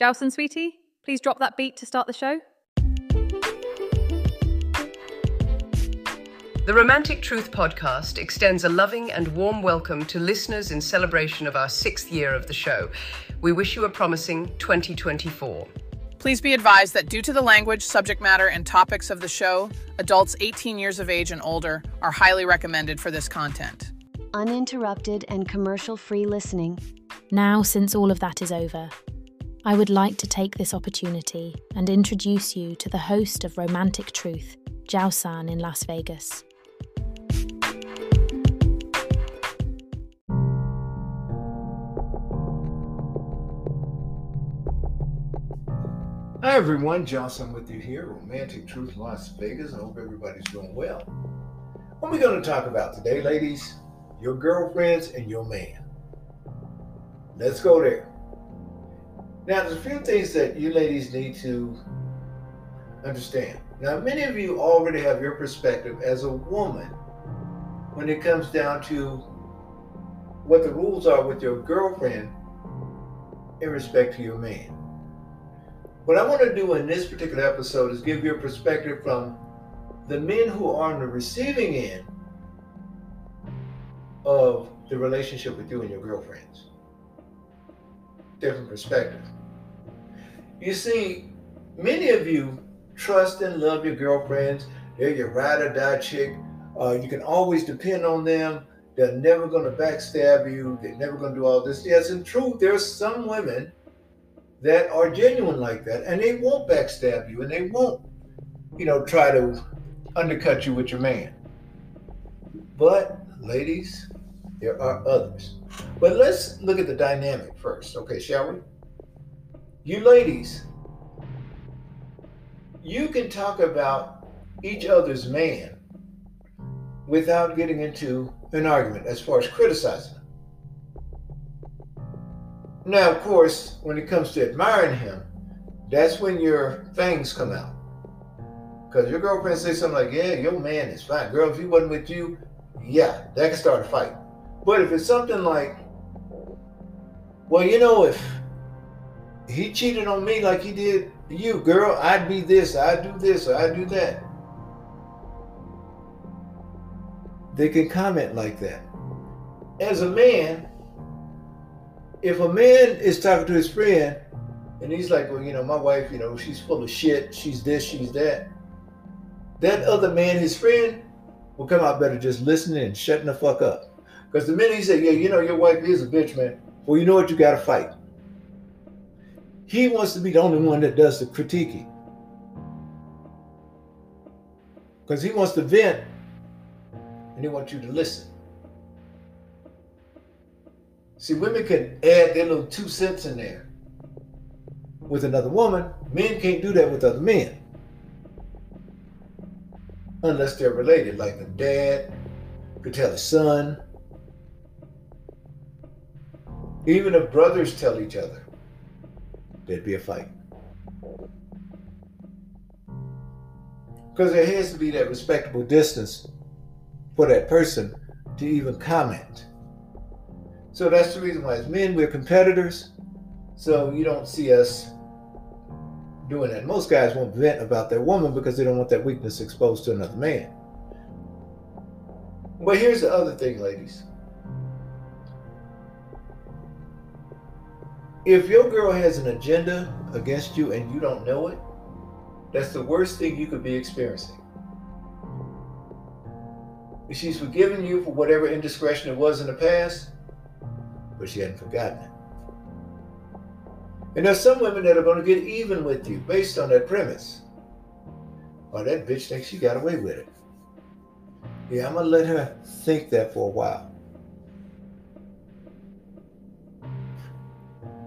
Jowson, sweetie, please drop that beat to start the show. The Romantic Truth podcast extends a loving and warm welcome to listeners in celebration of our sixth year of the show. We wish you a promising 2024. Please be advised that due to the language, subject matter, and topics of the show, adults 18 years of age and older are highly recommended for this content. Uninterrupted and commercial free listening. Now, since all of that is over, I would like to take this opportunity and introduce you to the host of Romantic Truth, Jowson in Las Vegas. Hi everyone, Johnson with you here, Romantic Truth Las Vegas. I hope everybody's doing well. What are we going to talk about today, ladies? Your girlfriends and your man. Let's go there. Now, there's a few things that you ladies need to understand. Now, many of you already have your perspective as a woman when it comes down to what the rules are with your girlfriend in respect to your man. What I want to do in this particular episode is give you a perspective from the men who are on the receiving end of the relationship with you and your girlfriends. Different perspective. You see, many of you trust and love your girlfriends. They're your ride or die chick. Uh, you can always depend on them. They're never going to backstab you. They're never going to do all this. Yes, in truth, there's some women that are genuine like that, and they won't backstab you, and they won't, you know, try to undercut you with your man. But ladies, there are others. But let's look at the dynamic first, okay, shall we? You ladies, you can talk about each other's man without getting into an argument as far as criticizing now, of course, when it comes to admiring him, that's when your things come out. Because your girlfriend says something like, Yeah, your man is fine. Girl, if he wasn't with you, yeah, that can start a fight. But if it's something like, Well, you know, if he cheated on me like he did you, girl, I'd be this, I'd do this, I'd do that. They can comment like that. As a man, if a man is talking to his friend and he's like, well, you know, my wife, you know, she's full of shit, she's this, she's that, that other man, his friend, will come out better just listening and shutting the fuck up. Because the minute he say, yeah, you know, your wife is a bitch, man, well, you know what, you got to fight. He wants to be the only one that does the critiquing. Because he wants to vent and he wants you to listen. See, women can add their little two cents in there with another woman. Men can't do that with other men. Unless they're related, like a dad could tell his son. Even if brothers tell each other, there'd be a fight. Because there has to be that respectable distance for that person to even comment. So that's the reason why, as men, we're competitors. So you don't see us doing that. Most guys won't vent about their woman because they don't want that weakness exposed to another man. But here's the other thing, ladies. If your girl has an agenda against you and you don't know it, that's the worst thing you could be experiencing. She's forgiven you for whatever indiscretion it was in the past, but she hadn't forgotten it. And there's some women that are going to get even with you based on that premise. Oh, that bitch thinks she got away with it. Yeah, I'm going to let her think that for a while.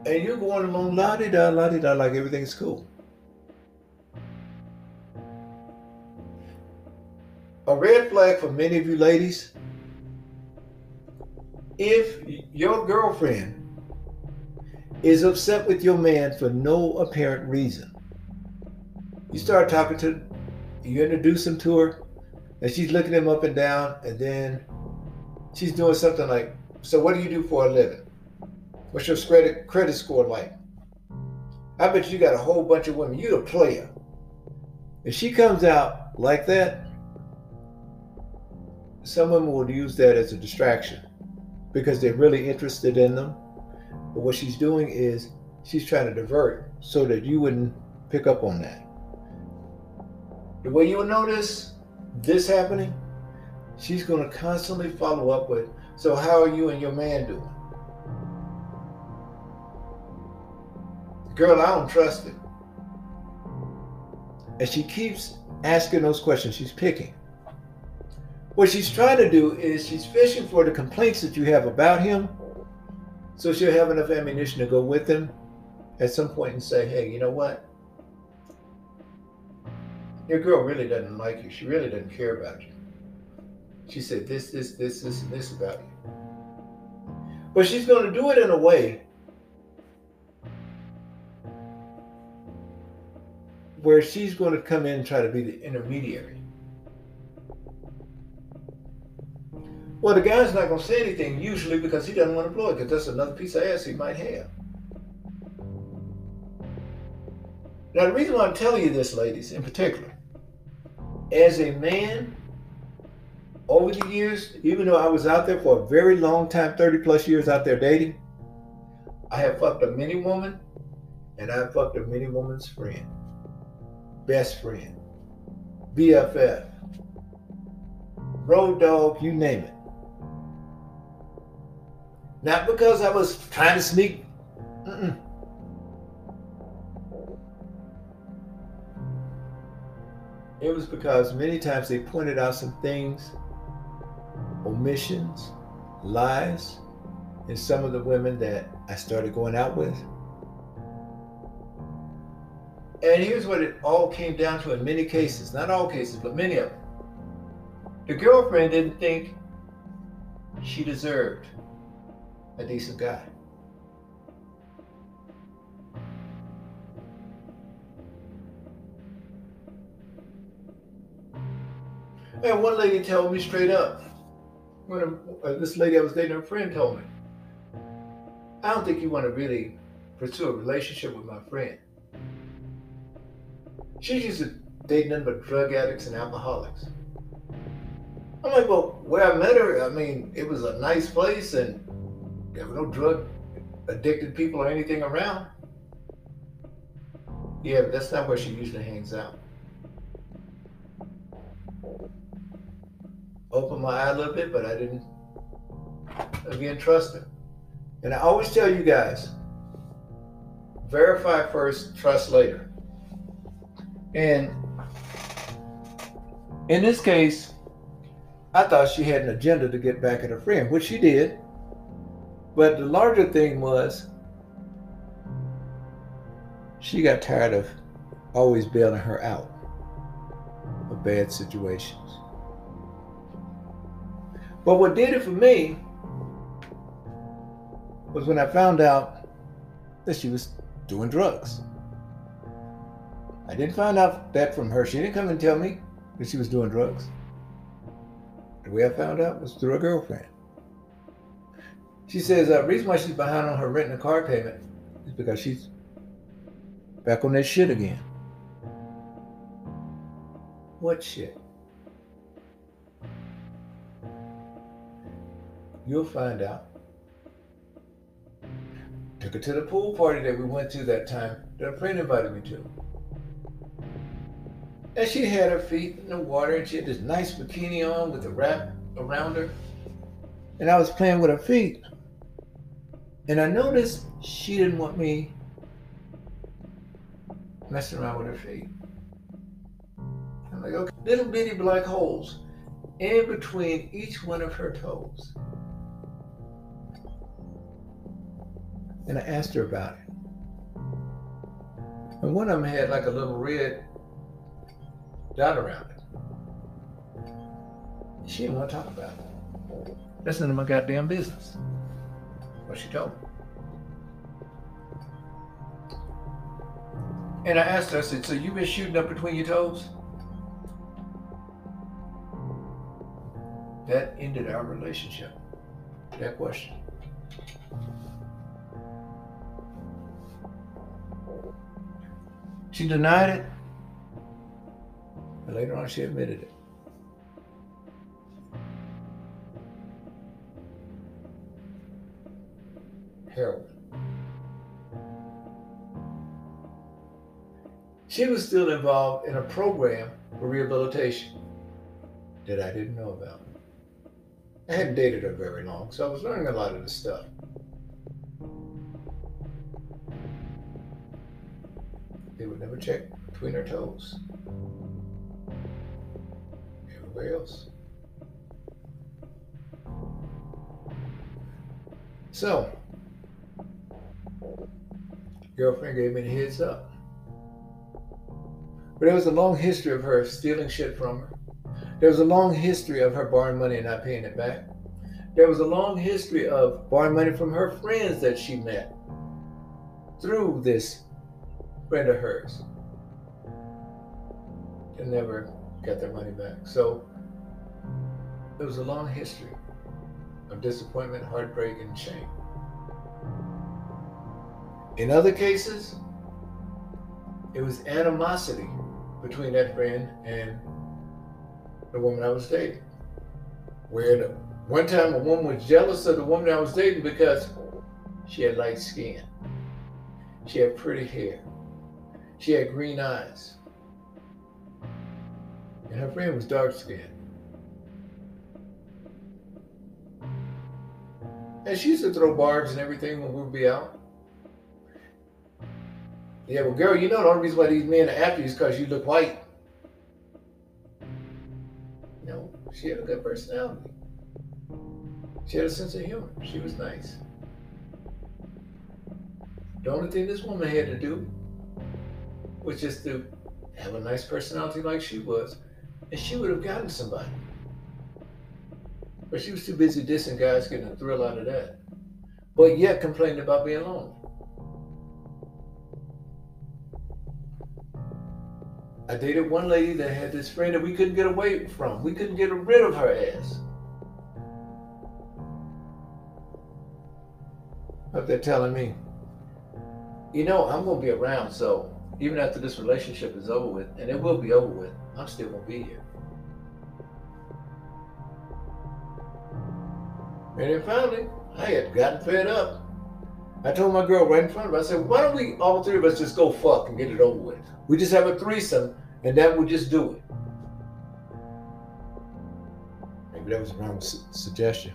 And you're going along la di da, la di da, like everything's cool. A red flag for many of you ladies if your girlfriend is upset with your man for no apparent reason, you start talking to, you introduce him to her, and she's looking him up and down, and then she's doing something like, "So what do you do for a living? What's your credit credit score like?" I bet you got a whole bunch of women. You're a player. If she comes out like that, some women will use that as a distraction because they're really interested in them. But what she's doing is she's trying to divert so that you wouldn't pick up on that. The way you will notice this happening, she's going to constantly follow up with, So, how are you and your man doing? Girl, I don't trust it. And she keeps asking those questions. She's picking. What she's trying to do is she's fishing for the complaints that you have about him. So she'll have enough ammunition to go with him at some point and say, hey, you know what? Your girl really doesn't like you. She really doesn't care about you. She said this, this, this, this, and this about you. But she's going to do it in a way where she's going to come in and try to be the intermediary. Well, the guy's not going to say anything usually because he doesn't want to blow it because that's another piece of ass he might have. Now, the reason why I'm telling you this, ladies, in particular, as a man, over the years, even though I was out there for a very long time 30 plus years out there dating, I have fucked a many woman and I've fucked a many woman's friend best friend, BFF, road dog, you name it. Not because I was trying to sneak. Mm-mm. It was because many times they pointed out some things, omissions, lies, in some of the women that I started going out with. And here's what it all came down to in many cases, not all cases, but many of them. The girlfriend didn't think she deserved a decent guy. And one lady told me straight up, when uh, this lady I was dating, her friend told me, I don't think you want to really pursue a relationship with my friend. She used to date nothing but drug addicts and alcoholics. I'm like, well, where I met her, I mean, it was a nice place and there were no drug addicted people or anything around. Yeah, but that's not where she usually hangs out. Opened my eye a little bit, but I didn't, again, trust her. And I always tell you guys, verify first, trust later. And in this case, I thought she had an agenda to get back at her friend, which she did. But the larger thing was she got tired of always bailing her out of bad situations. But what did it for me was when I found out that she was doing drugs. I didn't find out that from her. She didn't come and tell me that she was doing drugs. The way I found out was through a girlfriend. She says the uh, reason why she's behind on her rent and car payment is because she's back on that shit again. What shit? You'll find out. Took her to the pool party that we went to that time that a friend invited me to. And she had her feet in the water and she had this nice bikini on with a wrap around her. And I was playing with her feet. And I noticed she didn't want me messing around with her feet. I'm like, okay, little bitty black holes in between each one of her toes. And I asked her about it. And one of them had like a little red dot around it. She didn't want to talk about it. That's none of my goddamn business. What she told me. And I asked her, I said, so you been shooting up between your toes? That ended our relationship. That question. She denied it. Later on, she admitted it. Heroin. She was still involved in a program for rehabilitation that I didn't know about. I hadn't dated her very long, so I was learning a lot of this stuff. They would never check between her toes. Else. So, girlfriend gave me the heads up. But there was a long history of her stealing shit from her. There was a long history of her borrowing money and not paying it back. There was a long history of borrowing money from her friends that she met through this friend of hers. And never got their money back. So it was a long history of disappointment, heartbreak, and shame. In other cases, it was animosity between that friend and the woman I was dating. Where the, one time a woman was jealous of the woman I was dating because she had light skin, she had pretty hair, she had green eyes, and her friend was dark skinned. And she used to throw barbs and everything when we would be out. Yeah, well, girl, you know the only reason why these men are after you is because you look white. You know, she had a good personality. She had a sense of humor. She was nice. The only thing this woman had to do was just to have a nice personality like she was, and she would have gotten somebody. But she was too busy dissing guys getting a thrill out of that. But yet complained about being alone. I dated one lady that had this friend that we couldn't get away from. We couldn't get rid of her ass. But they're telling me, you know, I'm going to be around, so even after this relationship is over with, and it will be over with, I'm still going to be here. And then finally, I had gotten fed up. I told my girl right in front of her, I said, why don't we, all three of us, just go fuck and get it over with? We just have a threesome and that would just do it. Maybe that was the wrong su- suggestion.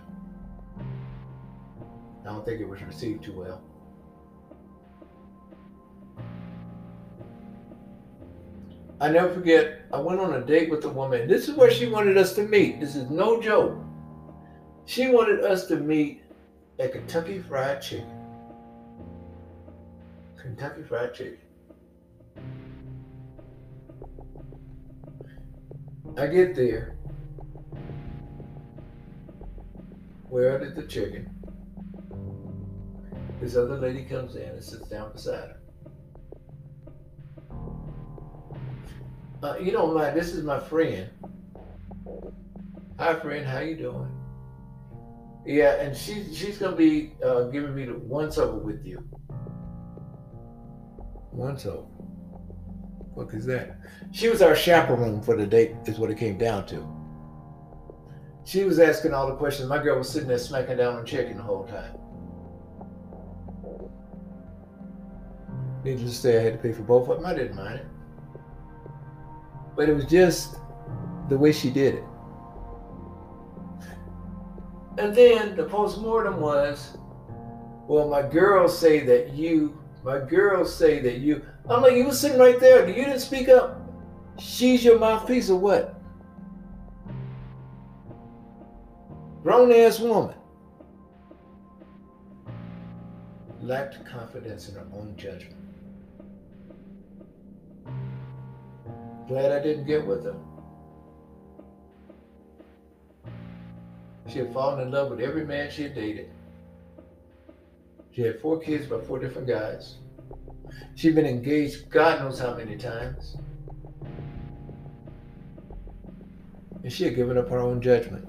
I don't think it was received too well. I never forget, I went on a date with a woman. This is where she wanted us to meet. This is no joke. She wanted us to meet at Kentucky Fried Chicken. Kentucky Fried Chicken. I get there. Where did the chicken? This other lady comes in and sits down beside her. Uh, you don't mind, this is my friend. Hi friend, how you doing? Yeah, and she, she's gonna be uh, giving me the once over with you. Once over. What is that? She was our chaperone for the date, is what it came down to. She was asking all the questions. My girl was sitting there smacking down on chicken the whole time. Needless to say, I had to pay for both of them. I didn't mind it. But it was just the way she did it. And then the post-mortem was, well, my girls say that you, my girls say that you, I'm like, you were sitting right there. You didn't speak up. She's your mouthpiece or what? Grown ass woman. Lacked confidence in her own judgment. Glad I didn't get with her. She had fallen in love with every man she had dated. She had four kids by four different guys. She'd been engaged God knows how many times. And she had given up her own judgment.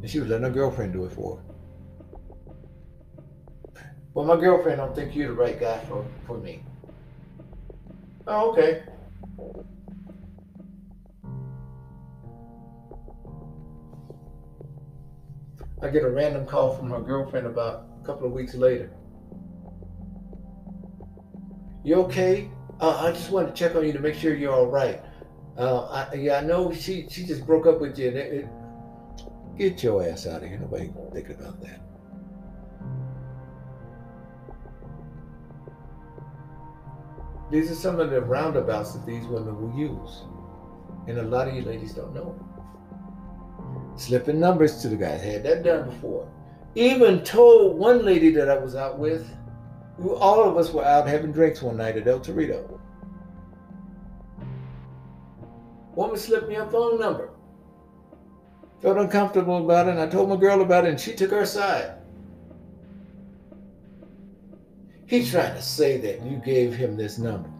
And she was letting her girlfriend do it for her. Well, my girlfriend don't think you're the right guy for, for me. Oh, okay. I get a random call from her girlfriend about a couple of weeks later. You okay? Uh, I just wanted to check on you to make sure you're all right. Uh, I, yeah, I know she she just broke up with you. And it, it, get your ass out of here. Nobody thinking about that. These are some of the roundabouts that these women will use. And a lot of you ladies don't know. Slipping numbers to the guy. Had that done mm-hmm. before. Even told one lady that I was out with, who all of us were out having drinks one night at El Torito. Woman slipped me a phone number. Felt uncomfortable about it, and I told my girl about it, and she took her side. He's trying to say that you gave him this number.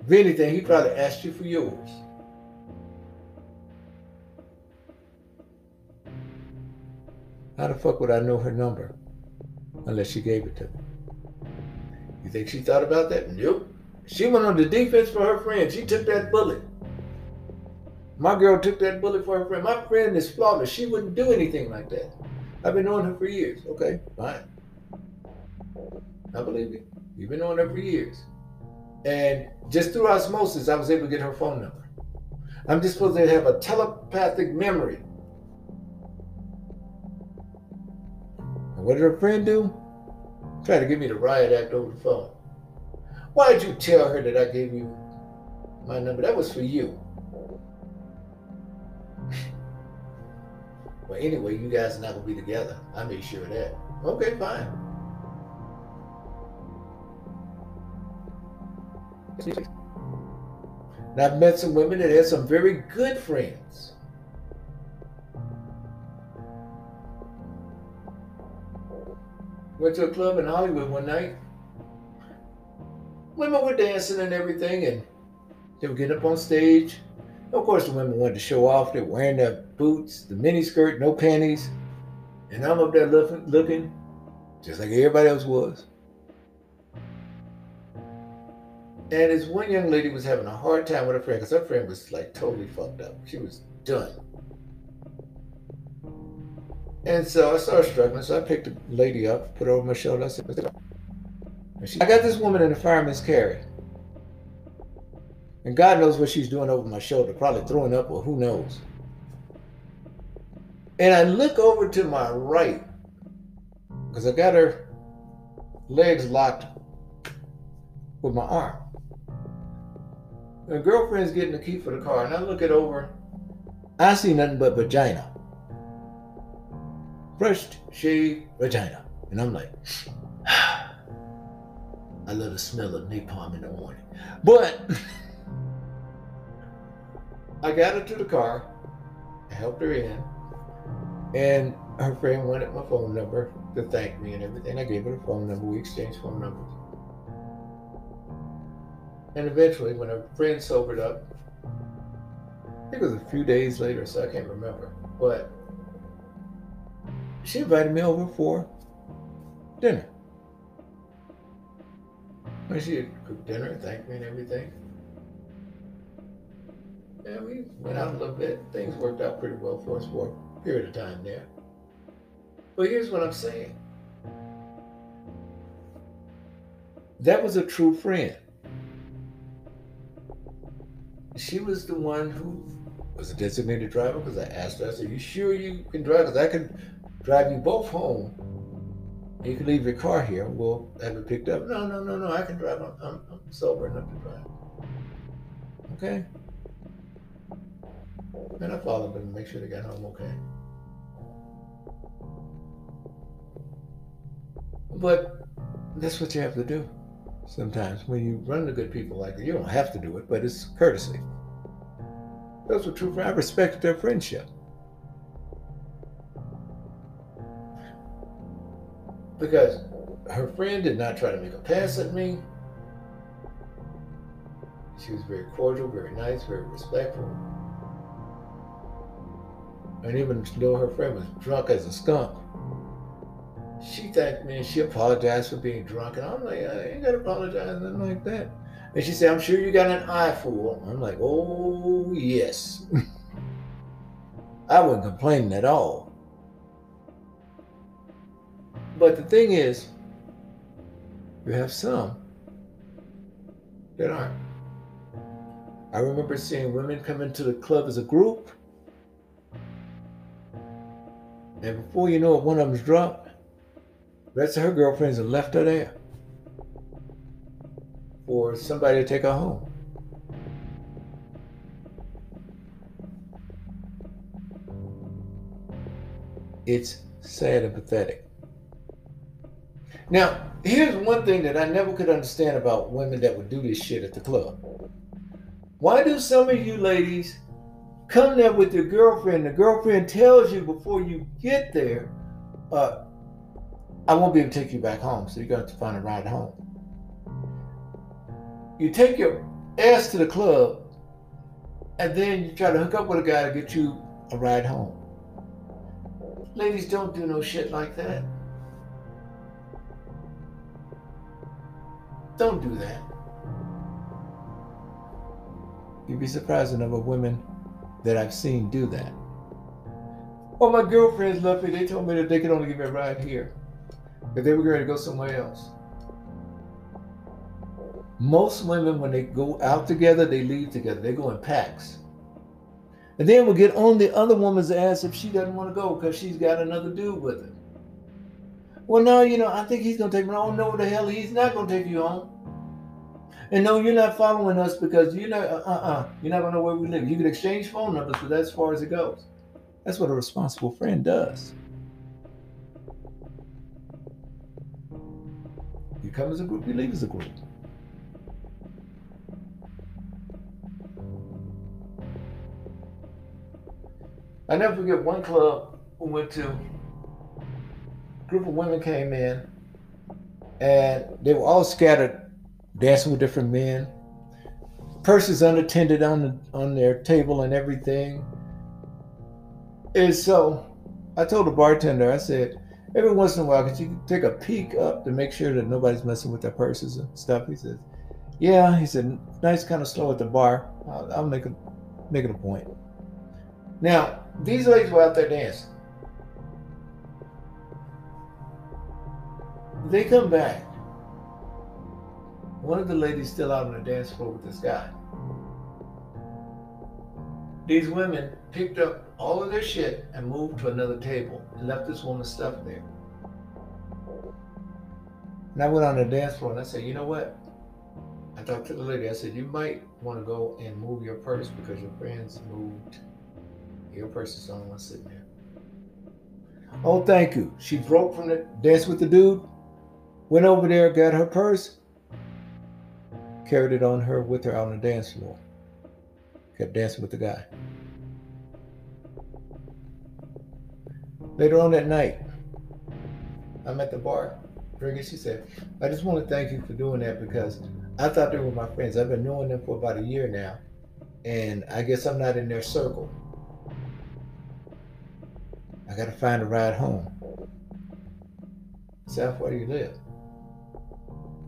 If anything, he probably asked you for yours. How the fuck would I know her number unless she gave it to me? You think she thought about that? Nope. She went on the defense for her friend. She took that bullet. My girl took that bullet for her friend. My friend is flawless. She wouldn't do anything like that. I've been knowing her for years. Okay, fine. I believe you. You've been knowing her for years. And just through osmosis, I was able to get her phone number. I'm just supposed to have a telepathic memory. What did her friend do? Try to get me to riot act over the phone. Why did you tell her that I gave you my number? That was for you. well, anyway, you guys are not gonna be together. I made sure of that. Okay, fine. I've met some women that had some very good friends. Went to a club in Hollywood one night. Women were dancing and everything, and they were getting up on stage. Of course, the women wanted to show off. They're wearing their boots, the mini skirt, no panties. And I'm up there looking, looking just like everybody else was. And this one young lady was having a hard time with her friend because her friend was like totally fucked up. She was done. And so I started struggling. So I picked the lady up, put her over my shoulder. I said, I got this woman in a fireman's carry. And God knows what she's doing over my shoulder, probably throwing up or who knows. And I look over to my right because I got her legs locked with my arm. The girlfriend's getting the key for the car, and I look it over. I see nothing but vagina. Brushed, shaved vagina. And I'm like, I love the smell of napalm in the morning. But I got her to the car, I helped her in, and her friend wanted my phone number to thank me and everything. I gave her the phone number. We exchanged phone numbers. And eventually, when her friend sobered up, I think it was a few days later, so I can't remember, but she invited me over for dinner. She cooked dinner, thanked me and everything. And we went out a little bit. Things worked out pretty well for us for a period of time there. But here's what I'm saying. That was a true friend. She was the one who was a designated driver because I asked her, I said, You sure you can drive? Because I can drive you both home. You can leave your car here. We'll have it picked up. No, no, no, no. I can drive. I'm, I'm, I'm sober enough to drive. Okay. And I followed them to make sure they got home okay. But that's what you have to do sometimes when you run to good people like that. You don't have to do it, but it's courtesy. Those were true friends. I respected their friendship. Because her friend did not try to make a pass at me. She was very cordial, very nice, very respectful. And even though her friend was drunk as a skunk, she thanked me and she apologized for being drunk. And I'm like, I ain't got to apologize, nothing like that. And she said, I'm sure you got an eye for. I'm like, oh, yes. I wasn't complaining at all. But the thing is, you have some that aren't. I remember seeing women come into the club as a group. And before you know it, one of them's drunk. The rest of her girlfriends have left her there for somebody to take her home. It's sad and pathetic. Now, here's one thing that I never could understand about women that would do this shit at the club. Why do some of you ladies come there with your girlfriend? The girlfriend tells you before you get there, uh, I won't be able to take you back home, so you're going to have to find a ride home. You take your ass to the club, and then you try to hook up with a guy to get you a ride home. Ladies don't do no shit like that. Don't do that. You'd be surprised the number of women that I've seen do that. Well, my girlfriends left me. They told me that they could only give me a ride here. If they were going to go somewhere else. Most women, when they go out together, they leave together. They go in packs. And then we'll get on the other woman's ass if she doesn't want to go because she's got another dude with her. Well, no, you know, I think he's going to take me home. No, the hell, he's not going to take you home. And no, you're not following us because you're not, uh uh, uh you're not going to know where we live. You can exchange phone numbers, but that's as far as it goes. That's what a responsible friend does. You come as a group, you leave as a group. I never forget one club we went to. A group of women came in, and they were all scattered, dancing with different men. Purses unattended on the, on their table and everything. And so, I told the bartender, I said, every once in a while, could you take a peek up to make sure that nobody's messing with their purses and stuff? He said, yeah. He said, nice, kind of slow at the bar. I'll, I'll make a make it a point. Now, these ladies were out there dancing. They come back. One of the ladies still out on the dance floor with this guy. These women picked up all of their shit and moved to another table and left this woman's stuff there. And I went on the dance floor and I said, you know what? I talked to the lady. I said, you might want to go and move your purse because your friends moved your purse is the only one sitting there. Oh, thank you. She broke from the dance with the dude, went over there, got her purse, carried it on her with her on the dance floor. Kept dancing with the guy. Later on that night, I'm at the bar drinking. She said, I just want to thank you for doing that because I thought they were my friends. I've been knowing them for about a year now. And I guess I'm not in their circle. I got to find a ride home. South, where do you live?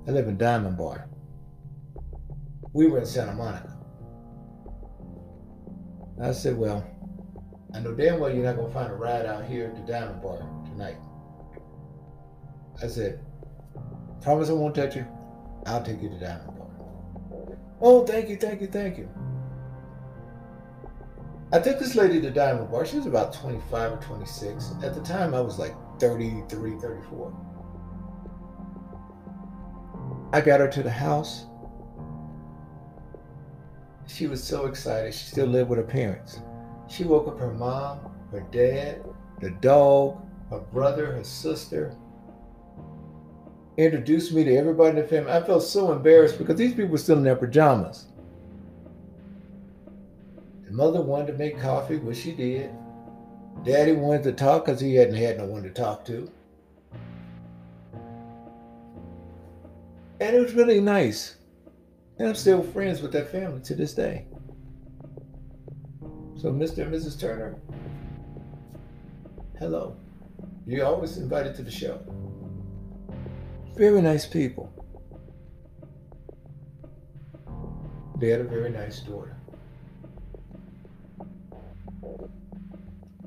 I live in Diamond Bar. We were in Santa Monica. I said, well, I know damn well you're not going to find a ride out here at the Diamond Bar tonight. I said, promise I won't touch you. I'll take you to Diamond Bar. Oh, thank you, thank you, thank you. I took this lady to Diamond Bar. She was about 25 or 26. At the time, I was like 33, 34. I got her to the house. She was so excited. She still lived with her parents. She woke up her mom, her dad, the dog, her brother, her sister. Introduced me to everybody in the family. I felt so embarrassed because these people were still in their pajamas. The mother wanted to make coffee, which she did. Daddy wanted to talk because he hadn't had no one to talk to. And it was really nice. And I'm still friends with that family to this day. So, Mr. and Mrs. Turner, hello. You're always invited to the show. Very nice people. They had a very nice daughter.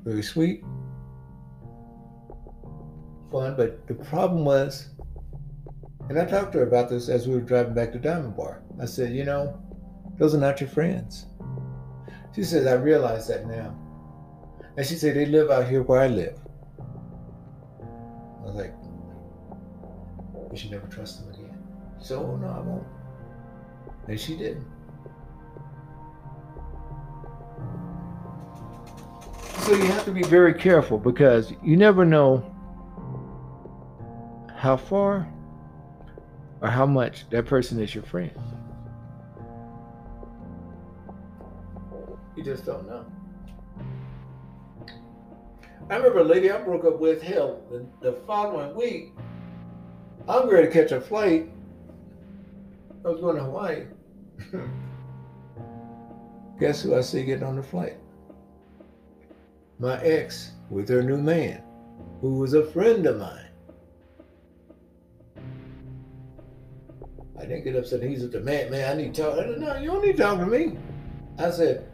Very sweet, fun, but the problem was, and I talked to her about this as we were driving back to Diamond Bar. I said, you know, those are not your friends. She says, I realize that now. And she said, they live out here where I live. I was like, you should never trust them again. So, oh, no, I won't. And she didn't. So you have to be very careful because you never know how far or how much that person is your friend. Just don't know. I remember a lady I broke up with, hell, the, the following week, I'm ready to catch a flight. I was going to Hawaii. Guess who I see getting on the flight? My ex with her new man, who was a friend of mine. I didn't get upset. He's at the man, man, I need to talk. I said, no, you don't need to talk to me. I said,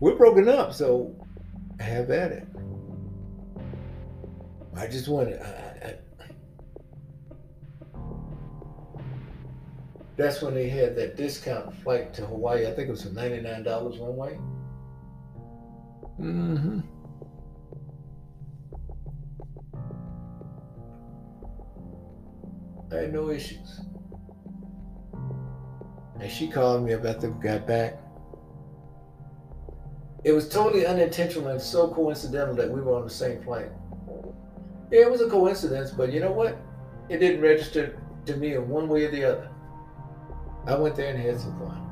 we're broken up, so have at it. I just wanted, I, I, that's when they had that discount flight to Hawaii. I think it was for $99 one way. Mm-hmm. I had no issues. And she called me about we got back. It was totally unintentional and so coincidental that we were on the same plane. Yeah, it was a coincidence, but you know what? It didn't register to me in one way or the other. I went there and had some fun.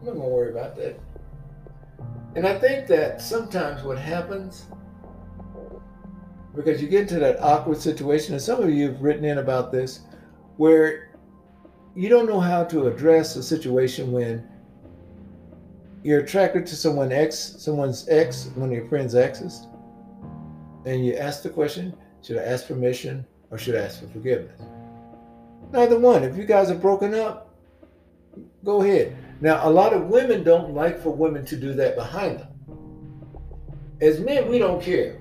I'm not gonna worry about that. And I think that sometimes what happens, because you get into that awkward situation, and some of you have written in about this, where you don't know how to address a situation when you're attracted to someone ex, someone's ex, one of your friend's exes, and you ask the question, should I ask permission or should I ask for forgiveness? Neither one. If you guys are broken up, go ahead. Now, a lot of women don't like for women to do that behind them. As men, we don't care.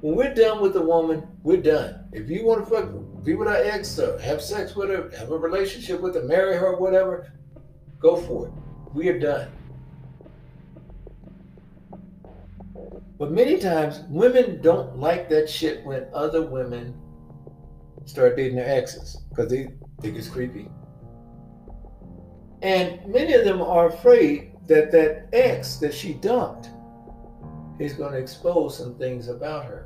When we're done with a woman, we're done. If you want to fuck, be with our ex, or have sex with her, have a relationship with her, marry her, whatever, go for it. We are done. But many times, women don't like that shit when other women start dating their exes because they think it's creepy. And many of them are afraid that that ex that she dumped is going to expose some things about her.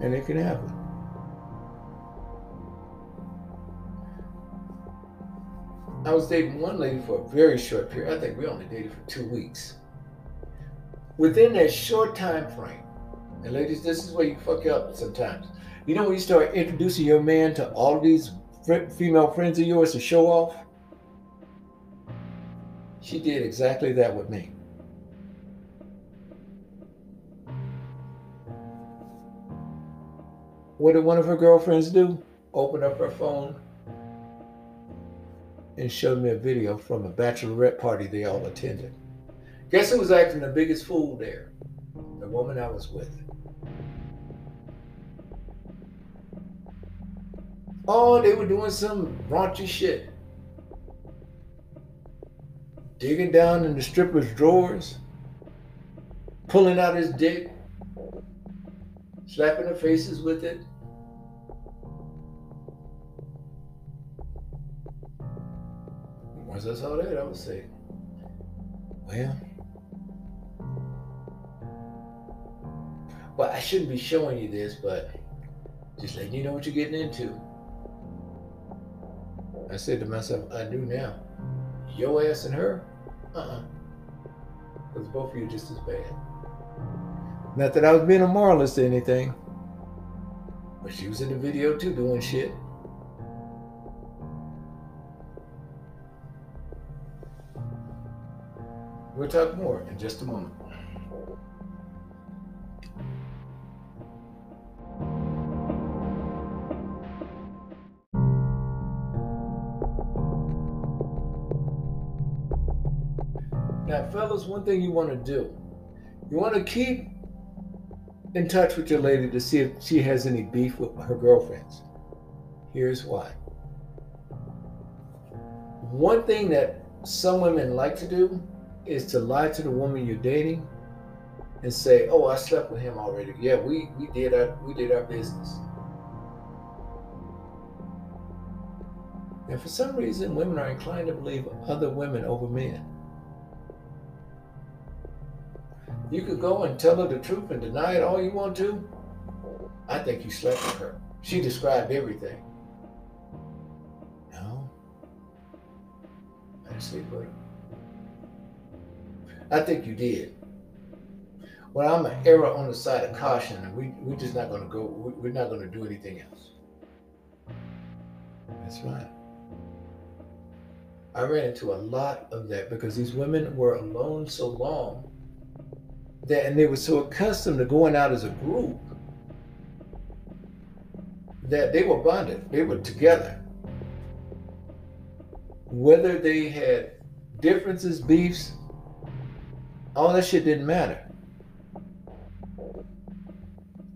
And it can happen. I was dating one lady for a very short period. I think we only dated for two weeks within that short time frame, and ladies, this is where you fuck up sometimes. You know when you start introducing your man to all these female friends of yours to show off? She did exactly that with me. What did one of her girlfriends do? Open up her phone and showed me a video from a bachelorette party they all attended. Guess who was acting the biggest fool there? The woman I was with. Oh, they were doing some raunchy shit. Digging down in the stripper's drawers, pulling out his dick, slapping their faces with it. Once I saw that, I would say, well, Well, I shouldn't be showing you this, but just letting you know what you're getting into. I said to myself, I do now. Your ass and her? Uh-uh. Because both of you are just as bad. Not that I was being a moralist or anything. But she was in the video too doing shit. We'll talk more in just a moment. Now, fellas, one thing you want to do, you want to keep in touch with your lady to see if she has any beef with her girlfriends. Here's why. One thing that some women like to do is to lie to the woman you're dating and say, "Oh, I slept with him already. Yeah, we we did our we did our business." And for some reason, women are inclined to believe other women over men. You could go and tell her the truth and deny it all you want to. I think you slept with her. She described everything. No. I didn't sleep with her. I think you did. Well, I'm an error on the side of caution, and we, we're just not going to go, we're not going to do anything else. That's right. I ran into a lot of that because these women were alone so long that, and they were so accustomed to going out as a group that they were bonded, they were together. Whether they had differences, beefs, all that shit didn't matter.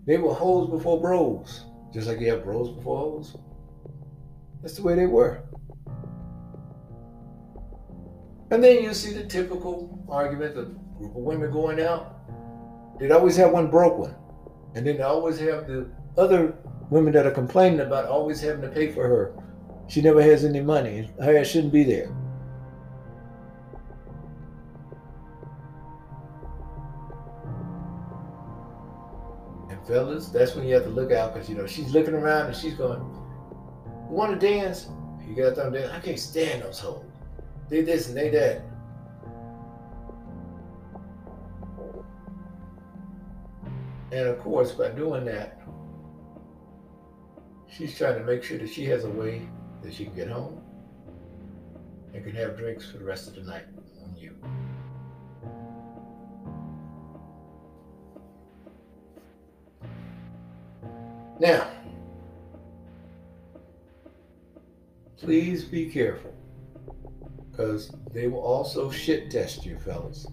They were hoes before bros, just like you have bros before hoes. That's the way they were. And then you see the typical argument of a group of women going out. They'd always have one broke one. And then they always have the other women that are complaining about always having to pay for her. She never has any money. Her ass shouldn't be there. And fellas, that's when you have to look out because you know she's looking around and she's going, "Want to dance?" You got them dance. I can't stand those hoes. They this and they that. And of course, by doing that, she's trying to make sure that she has a way that she can get home and can have drinks for the rest of the night on you. Now, please be careful because they will also shit test you, fellas.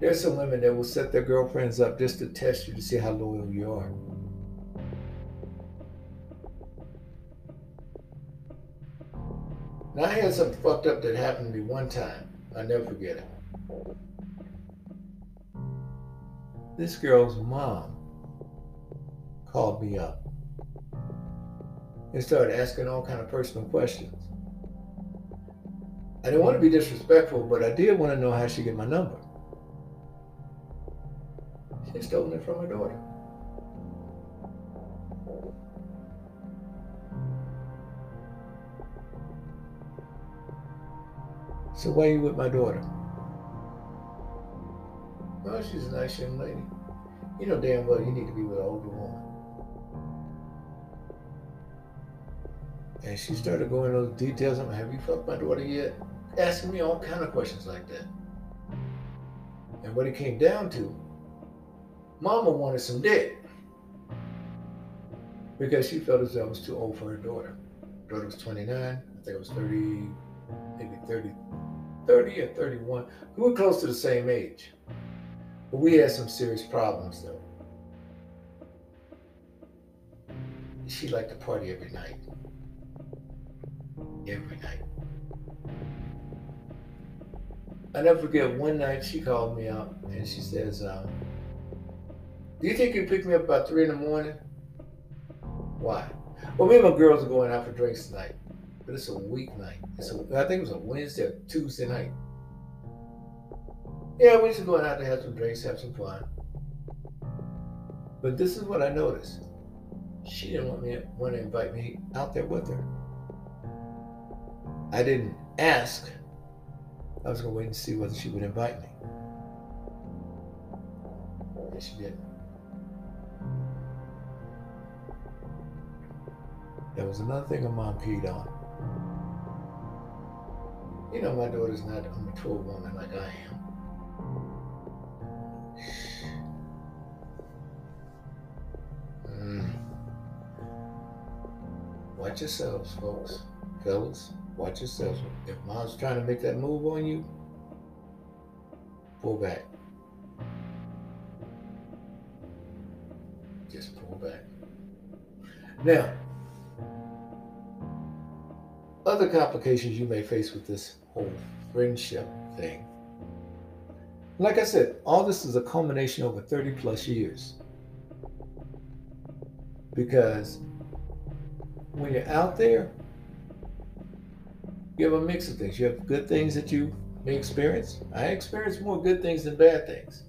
There's some women that will set their girlfriends up just to test you to see how loyal you are. Now, I had something fucked up that happened to me one time. I'll never forget it. This girl's mom called me up and started asking all kind of personal questions. I didn't want to be disrespectful, but I did want to know how she get my number. She stolen it from her daughter. So why are you with my daughter? Well, she's a nice young lady. You know damn well you need to be with an older woman. And she started going into details. I'm have you fucked my daughter yet? Asking me all kind of questions like that. And what it came down to, Mama wanted some dick. Because she felt as though I was too old for her daughter. Daughter was 29. I think it was 30, maybe 30, 30 or 31. We were close to the same age. But we had some serious problems though. She liked to party every night. Every night. I never forget one night she called me up and she says, um, Do you think you pick me up about three in the morning? Why? Well, me and my girls are going out for drinks tonight, but it's a weeknight. It's a, I think it was a Wednesday or Tuesday night. Yeah, we're just going out to have some drinks, have some fun. But this is what I noticed. She didn't want me want to invite me out there with her. I didn't ask. I was gonna wait and see whether she would invite me. And she didn't. There was another thing her mom peed on. You know, my daughter's not a mature woman like I am. Mm. Watch yourselves, folks. Fellas, watch yourselves. If mom's trying to make that move on you, pull back. Just pull back. Now, other complications you may face with this whole friendship thing. Like I said, all this is a culmination over 30 plus years. Because when you're out there, you have a mix of things. You have good things that you may experience. I experience more good things than bad things.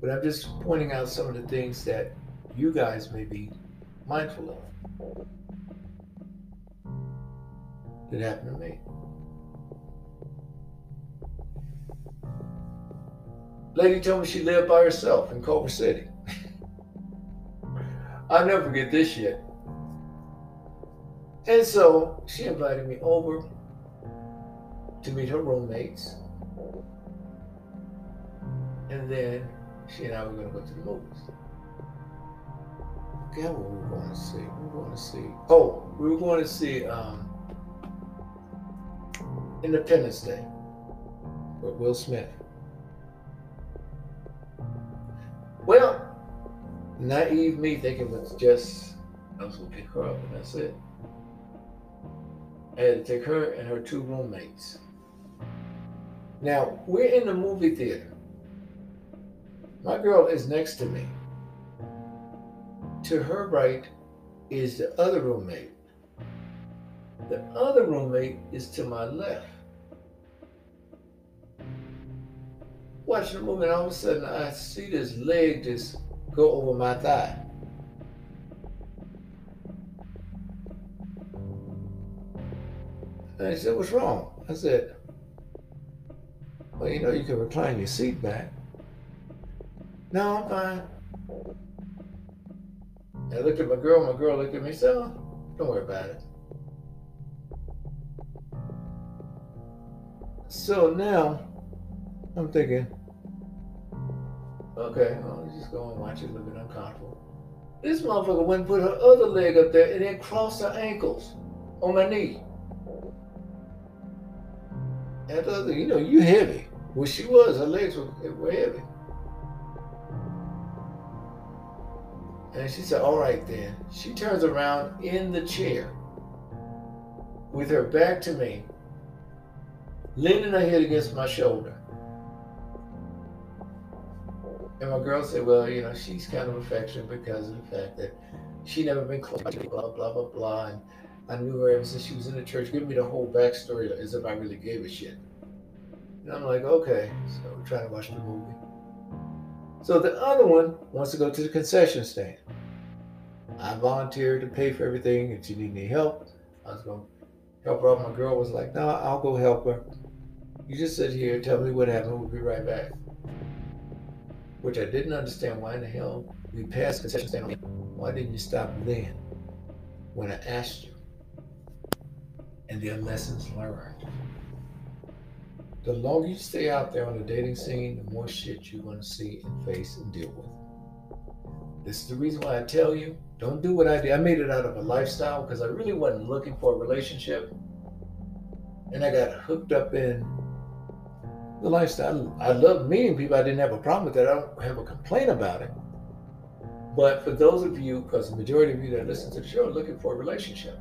But I'm just pointing out some of the things that you guys may be mindful of that happened to me. Lady told me she lived by herself in Culver City. I'll never forget this shit. And so she invited me over to meet her roommates. And then she and I were going to go to the movies. Forget what we were going to see. We were going to see. Oh, we were going to see um, Independence Day with Will Smith. Well, naive me thinking it was just I was gonna pick her up and that's it. I had to take her and her two roommates. Now we're in the movie theater. My girl is next to me. To her right is the other roommate. The other roommate is to my left. Watching the movie, and all of a sudden I see this leg just go over my thigh. And I said, What's wrong? I said, Well, you know, you can recline your seat back. No, I'm fine. I looked at my girl, my girl looked at me said, oh, Don't worry about it. So now I'm thinking, okay, I'll just go and watch it a little bit uncomfortable. This motherfucker went and put her other leg up there and then crossed her ankles on my knee. And the other, you know, you heavy. Well, she was. Her legs were, were heavy. And she said, all right then. She turns around in the chair with her back to me, leaning her head against my shoulder. And my girl said, well, you know, she's kind of affectionate because of the fact that she never been close to blah, blah, blah, blah. And I knew her ever since she was in the church. Give me the whole backstory as if I really gave a shit. And I'm like, okay. So we're trying to watch the movie. So the other one wants to go to the concession stand. I volunteered to pay for everything. If she needed any help, I was going to help her out. My girl was like, no, I'll go help her. You just sit here, tell me what happened. We'll be right back. Which I didn't understand. Why in the hell we passed concession stand? Why didn't you stop then when I asked you? And their lessons learned. The longer you stay out there on the dating scene, the more shit you're going to see and face and deal with. This is the reason why I tell you don't do what I did. I made it out of a lifestyle because I really wasn't looking for a relationship. And I got hooked up in the lifestyle. I love meeting people. I didn't have a problem with that. I don't have a complaint about it. But for those of you, because the majority of you that listen to the show are looking for a relationship.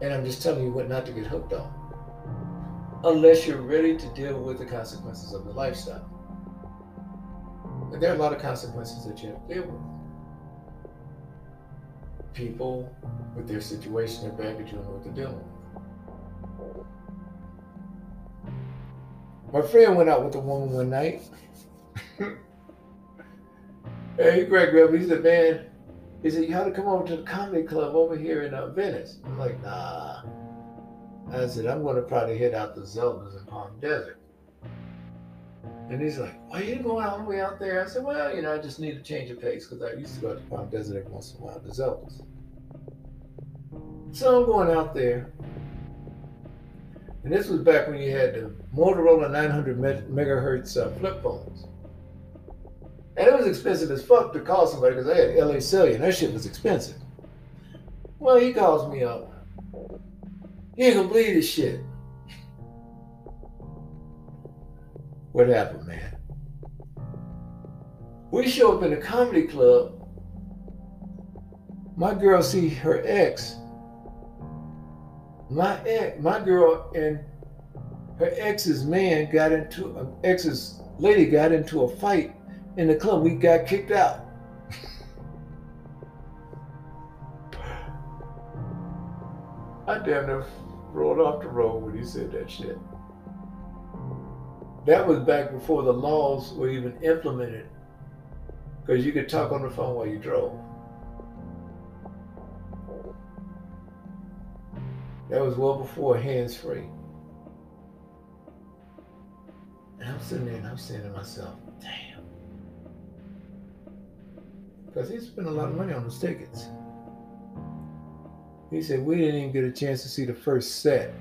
And I'm just telling you what not to get hooked on. Unless you're ready to deal with the consequences of the lifestyle. And there are a lot of consequences that you have to deal with. People with their situation, their baggage, you know what they're dealing with. My friend went out with a woman one night. hey, Greg, he said, man, he said, you ought to come over to the comedy club over here in uh, Venice. I'm like, nah. I said, I'm going to probably head out to Zelda's in Palm Desert. And he's like, why are you going all the way out there? I said, well, you know, I just need a change of pace because I used to go to Palm Desert every once in a while to Zelda's. So I'm going out there. And this was back when you had the Motorola 900 megahertz uh, flip phones. And it was expensive as fuck to call somebody because I had LA Cellular and that shit was expensive. Well, he calls me up. You ain't gonna believe this shit. What happened, man? We show up in a comedy club. My girl see her ex. My ex, my girl and her ex's man got into ex's lady got into a fight in the club. We got kicked out. I damn near rolled off the road when he said that shit. That was back before the laws were even implemented. Because you could talk on the phone while you drove. That was well before hands free. And I'm sitting there and I'm saying to myself, damn. Because he spent a lot of money on those tickets. He said, we didn't even get a chance to see the first set.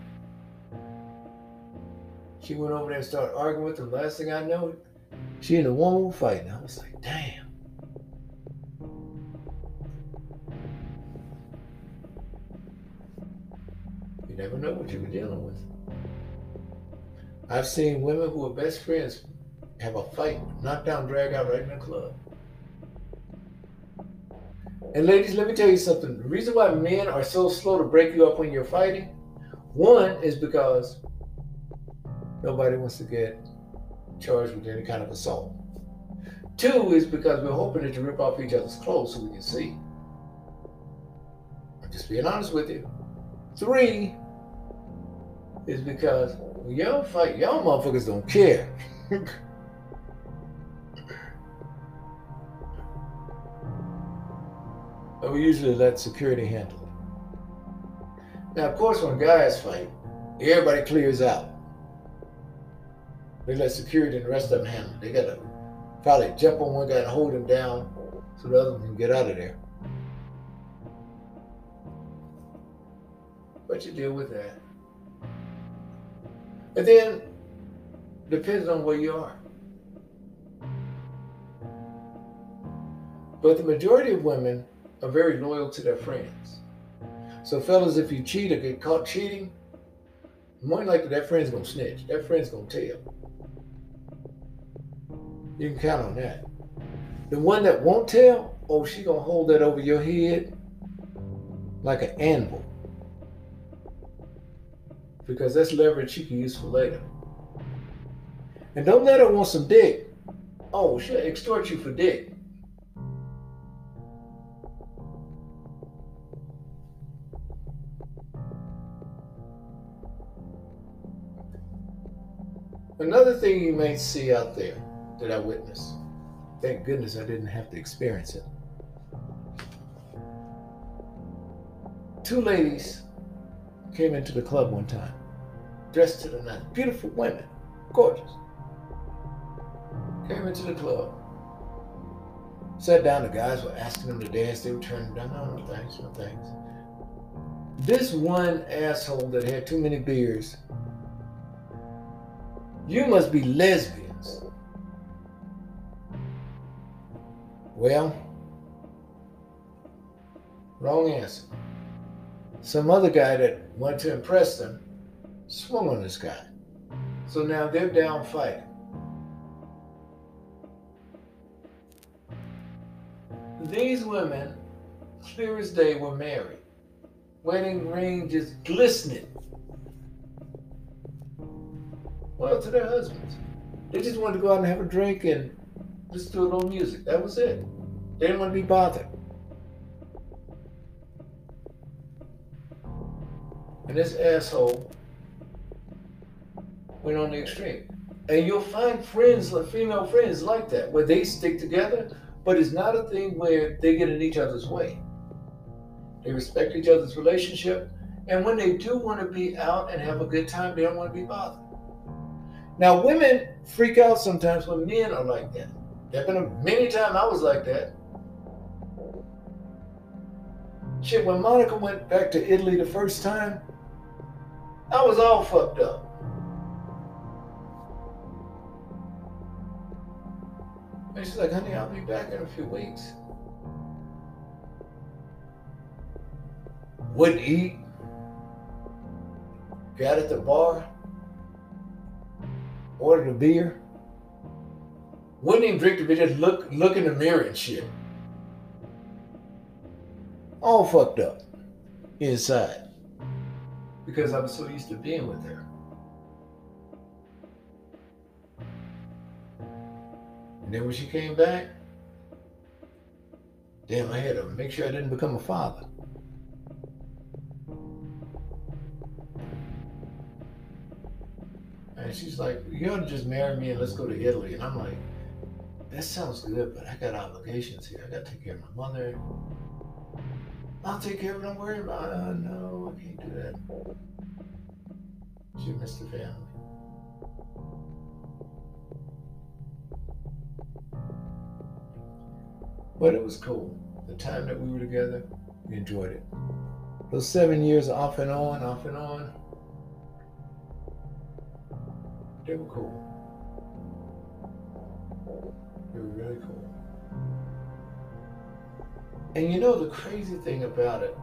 She went over there and started arguing with him. Last thing I know, she and the woman were fighting. I was like, damn. What you're dealing with. I've seen women who are best friends have a fight, knock down, drag out right in the club. And ladies, let me tell you something. The reason why men are so slow to break you up when you're fighting, one is because nobody wants to get charged with any kind of assault. Two is because we're hoping that you rip off each other's clothes so we can see. I'm just being honest with you. Three is because y'all fight, y'all motherfuckers don't care. and we usually let security handle it. Now, of course, when guys fight, everybody clears out. They let security and the rest of them handle it. They gotta probably jump on one guy and hold him down so the other one can get out of there. But you deal with that. And then depends on where you are. But the majority of women are very loyal to their friends. So, fellas, if you cheat or get caught cheating, more likely that friend's gonna snitch. That friend's gonna tell. You can count on that. The one that won't tell, oh, she gonna hold that over your head like an anvil. Because that's leverage she can use for later. And don't let her want some dick. Oh, she'll extort you for dick. Another thing you may see out there that I witnessed, thank goodness I didn't have to experience it. Two ladies came into the club one time, dressed to the nines, beautiful women, gorgeous. Came into the club, sat down, the guys were asking them to dance, they were turning down, no, no thanks, no thanks. This one asshole that had too many beers you must be lesbians. Well, wrong answer. Some other guy that wanted to impress them swung on this guy. So now they're down fighting. These women, clear as day, were married. Wedding ring just glistening well, to their husbands. They just wanted to go out and have a drink and listen to a little music. That was it. They didn't want to be bothered. And this asshole went on the extreme. And you'll find friends, like female friends like that, where they stick together, but it's not a thing where they get in each other's way. They respect each other's relationship, and when they do want to be out and have a good time, they don't want to be bothered. Now, women freak out sometimes when men are like that. There have been many times I was like that. Shit, when Monica went back to Italy the first time, I was all fucked up. And she's like, honey, I'll be back in a few weeks. Wouldn't eat. Got at the bar. Ordered a beer. Wouldn't even drink the beer, just look, look in the mirror and shit. All fucked up inside. Because I was so used to being with her. And then when she came back, damn, I had to make sure I didn't become a father. And she's like, you ought to just marry me and let's go to Italy. And I'm like, that sounds good, but I got obligations here. I got to take care of my mother. I'll take care of it. Don't worry about it. Oh, no, I can't do that. She missed the family. But it was cool. The time that we were together, we enjoyed it. Those seven years off and on, off and on, they were cool. They were really cool. And you know the crazy thing about it,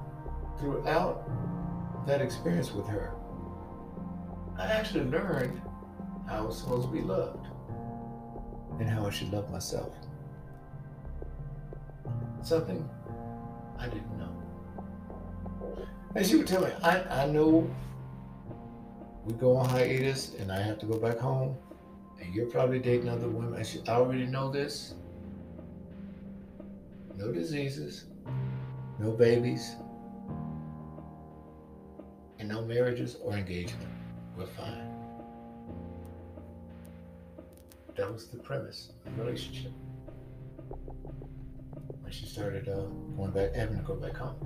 throughout that experience with her, I actually learned how I was supposed to be loved and how I should love myself. Something I didn't know. And she would tell me, I, I know we go on hiatus and I have to go back home and you're probably dating other women. I, should, I already know this. No diseases, no babies, and no marriages or engagement. We're fine. That was the premise of the relationship. When she started uh, going back, having to go back home.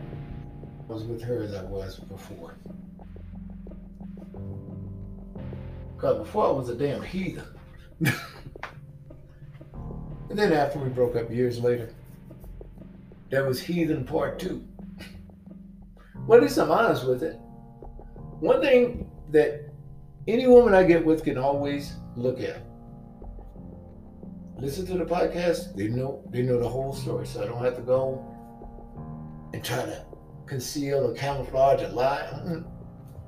I was with her as I was before. Because before I was a damn heathen. and then after we broke up years later, there was heathen part two. Well, at least I'm honest with it. One thing that any woman I get with can always look at. Listen to the podcast, they know they know the whole story, so I don't have to go and try to conceal or camouflage or lie.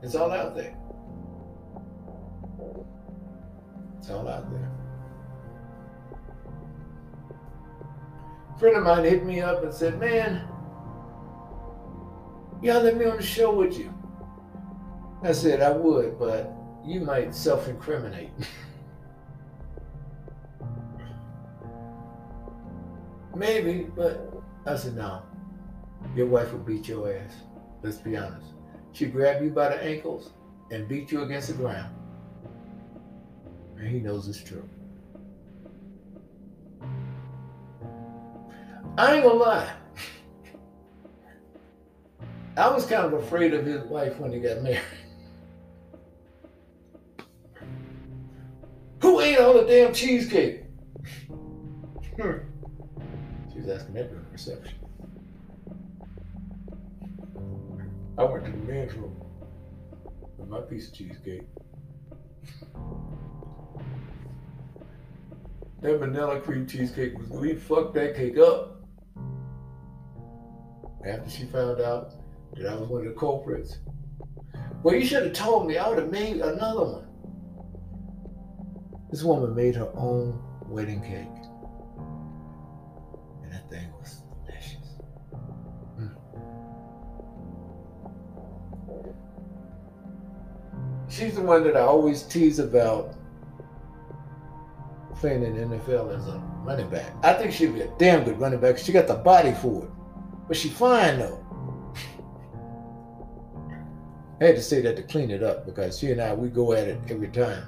It's all out there. It's all out there. Friend of mine hit me up and said, Man, y'all let me on the show with you. I said, I would, but you might self incriminate. Maybe, but I said, No. Your wife will beat your ass. Let's be honest. She'd grab you by the ankles and beat you against the ground. And he knows it's true. I ain't gonna lie. I was kind of afraid of his wife when he got married. Who ate all the damn cheesecake? Hmm. She was asking that during reception. I went to the men's room with my piece of cheesecake. That vanilla cream cheesecake was we fucked that cake up. After she found out that I was one of the culprits. Well, you should have told me. I would have made another one. This woman made her own wedding cake. And that thing was delicious. Mm. She's the one that I always tease about playing in the NFL as a running back. I think she'd be a damn good running back. She got the body for it. But she fine though. I had to say that to clean it up because she and I, we go at it every time.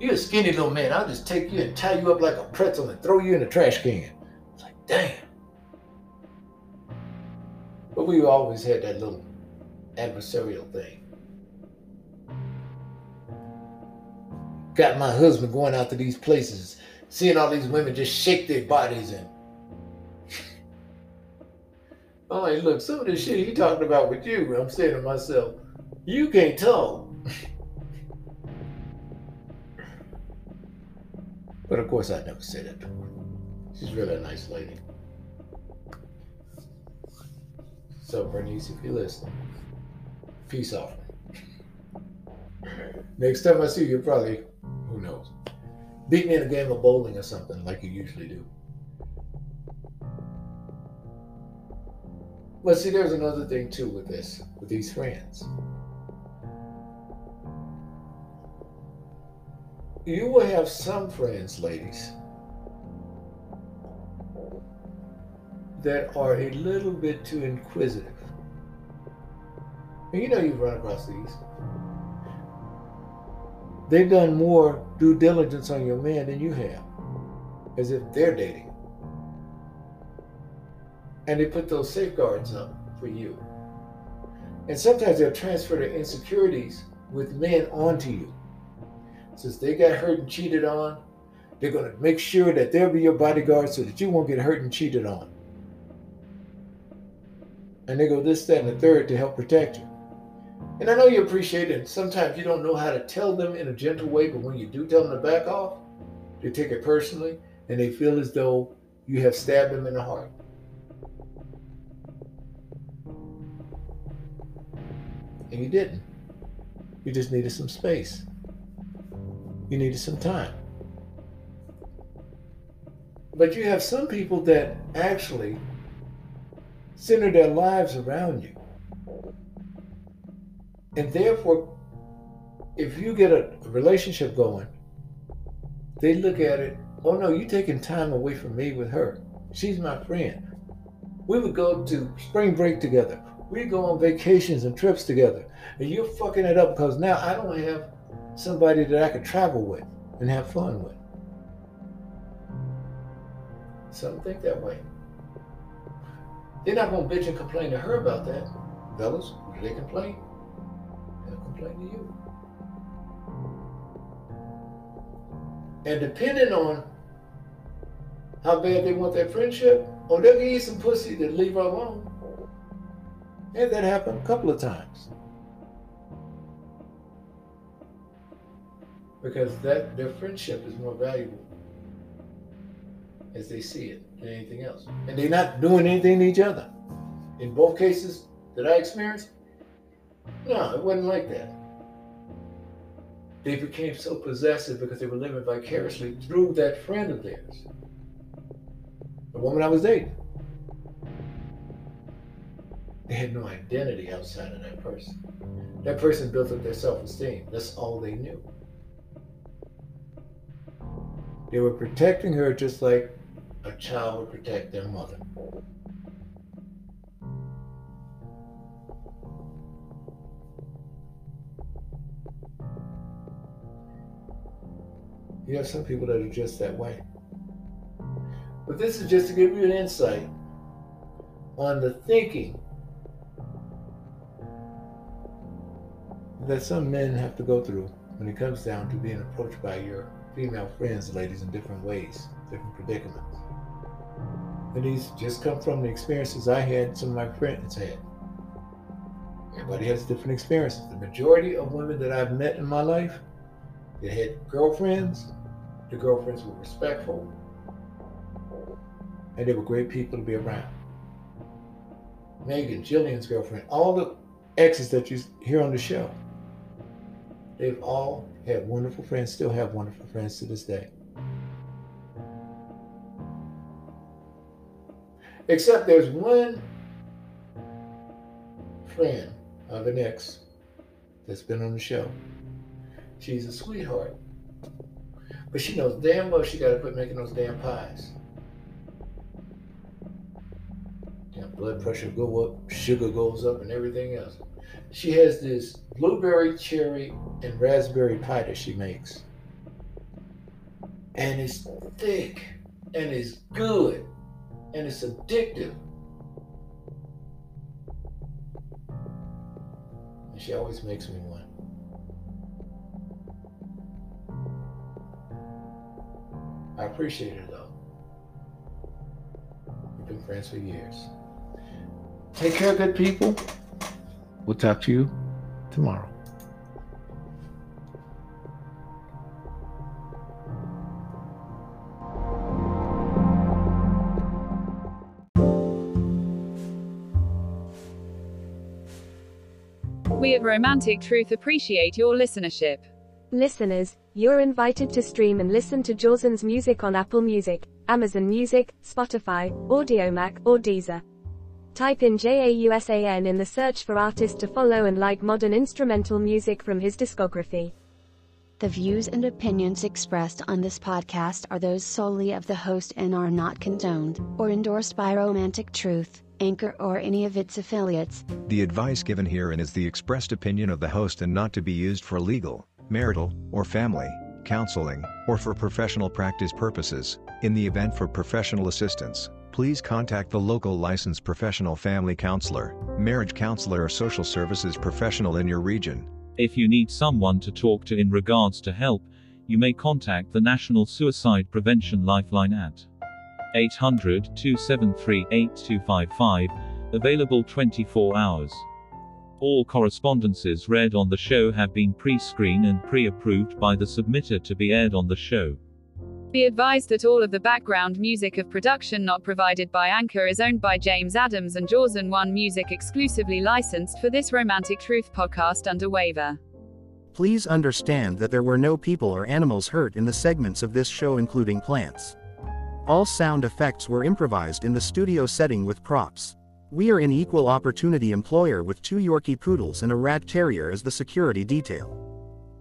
You're a skinny little man. I'll just take you and tie you up like a pretzel and throw you in a trash can. It's like, damn. But we always had that little adversarial thing. got my husband going out to these places, seeing all these women just shake their bodies and I'm like, look, some of this shit he talking about with you, I'm saying to myself, you can't talk. but of course I never said it. She's really a nice lady. So Bernice, if you listen, peace offering. Next time I see you, probably, who knows, beat me in a game of bowling or something like you usually do. But see, there's another thing too with this, with these friends. You will have some friends, ladies, that are a little bit too inquisitive. And you know you've run across these. They've done more due diligence on your man than you have, as if they're dating and they put those safeguards up for you. And sometimes they'll transfer their insecurities with men onto you. Since they got hurt and cheated on, they're going to make sure that they'll be your bodyguard so that you won't get hurt and cheated on. And they go this, that, and the third to help protect you. And I know you appreciate it. Sometimes you don't know how to tell them in a gentle way, but when you do tell them to back off, they take it personally and they feel as though you have stabbed them in the heart. And you didn't. You just needed some space. You needed some time. But you have some people that actually center their lives around you. And therefore, if you get a relationship going, they look at it, oh no, you're taking time away from me with her. She's my friend. We would go to spring break together. We go on vacations and trips together. And you're fucking it up because now I don't have somebody that I can travel with and have fun with. Some think that way. They're not gonna bitch and complain to her about that. Fellas, they complain? They'll complain to you. And depending on how bad they want that friendship, or they'll give you some pussy to leave her alone. Had that happen a couple of times. Because that their friendship is more valuable as they see it than anything else. And they're not doing anything to each other. In both cases that I experienced, no, it wasn't like that. They became so possessive because they were living vicariously through that friend of theirs. The woman I was dating. They had no identity outside of that person. That person built up their self esteem. That's all they knew. They were protecting her just like a child would protect their mother. You have some people that are just that way. But this is just to give you an insight on the thinking that some men have to go through when it comes down to being approached by your female friends, ladies, in different ways, different predicaments. And these just come from the experiences I had, some of my friends had. Everybody has different experiences. The majority of women that I've met in my life, they had girlfriends. The girlfriends were respectful, and they were great people to be around. Megan, Jillian's girlfriend, all the exes that you hear on the show, They've all had wonderful friends, still have wonderful friends to this day. Except there's one friend of an ex that's been on the show. She's a sweetheart. But she knows damn well she got to quit making those damn pies. Yeah, blood pressure go up, sugar goes up, and everything else she has this blueberry, cherry, and raspberry pie that she makes. And it's thick and it's good and it's addictive. And she always makes me one. I appreciate it though. We've been friends for years. Take care, good people. We'll talk to you tomorrow. We at Romantic Truth appreciate your listenership. Listeners, you're invited to stream and listen to Jawson's music on Apple Music, Amazon Music, Spotify, Audiomack, or Deezer. Type in JAUSAN in the search for artist to follow and like modern instrumental music from his discography. The views and opinions expressed on this podcast are those solely of the host and are not condoned or endorsed by Romantic Truth, Anchor, or any of its affiliates. The advice given herein is the expressed opinion of the host and not to be used for legal, marital, or family counseling, or for professional practice purposes. In the event for professional assistance, please contact the local licensed professional family counselor, marriage counselor, or social services professional in your region. If you need someone to talk to in regards to help, you may contact the National Suicide Prevention Lifeline at 800 273 8255, available 24 hours. All correspondences read on the show have been pre screened and pre approved by the submitter to be aired on the show. Be advised that all of the background music of production not provided by Anchor is owned by James Adams and Jawson One Music exclusively licensed for this Romantic Truth podcast under waiver. Please understand that there were no people or animals hurt in the segments of this show, including plants. All sound effects were improvised in the studio setting with props. We are an equal opportunity employer with two Yorkie poodles and a rat terrier as the security detail.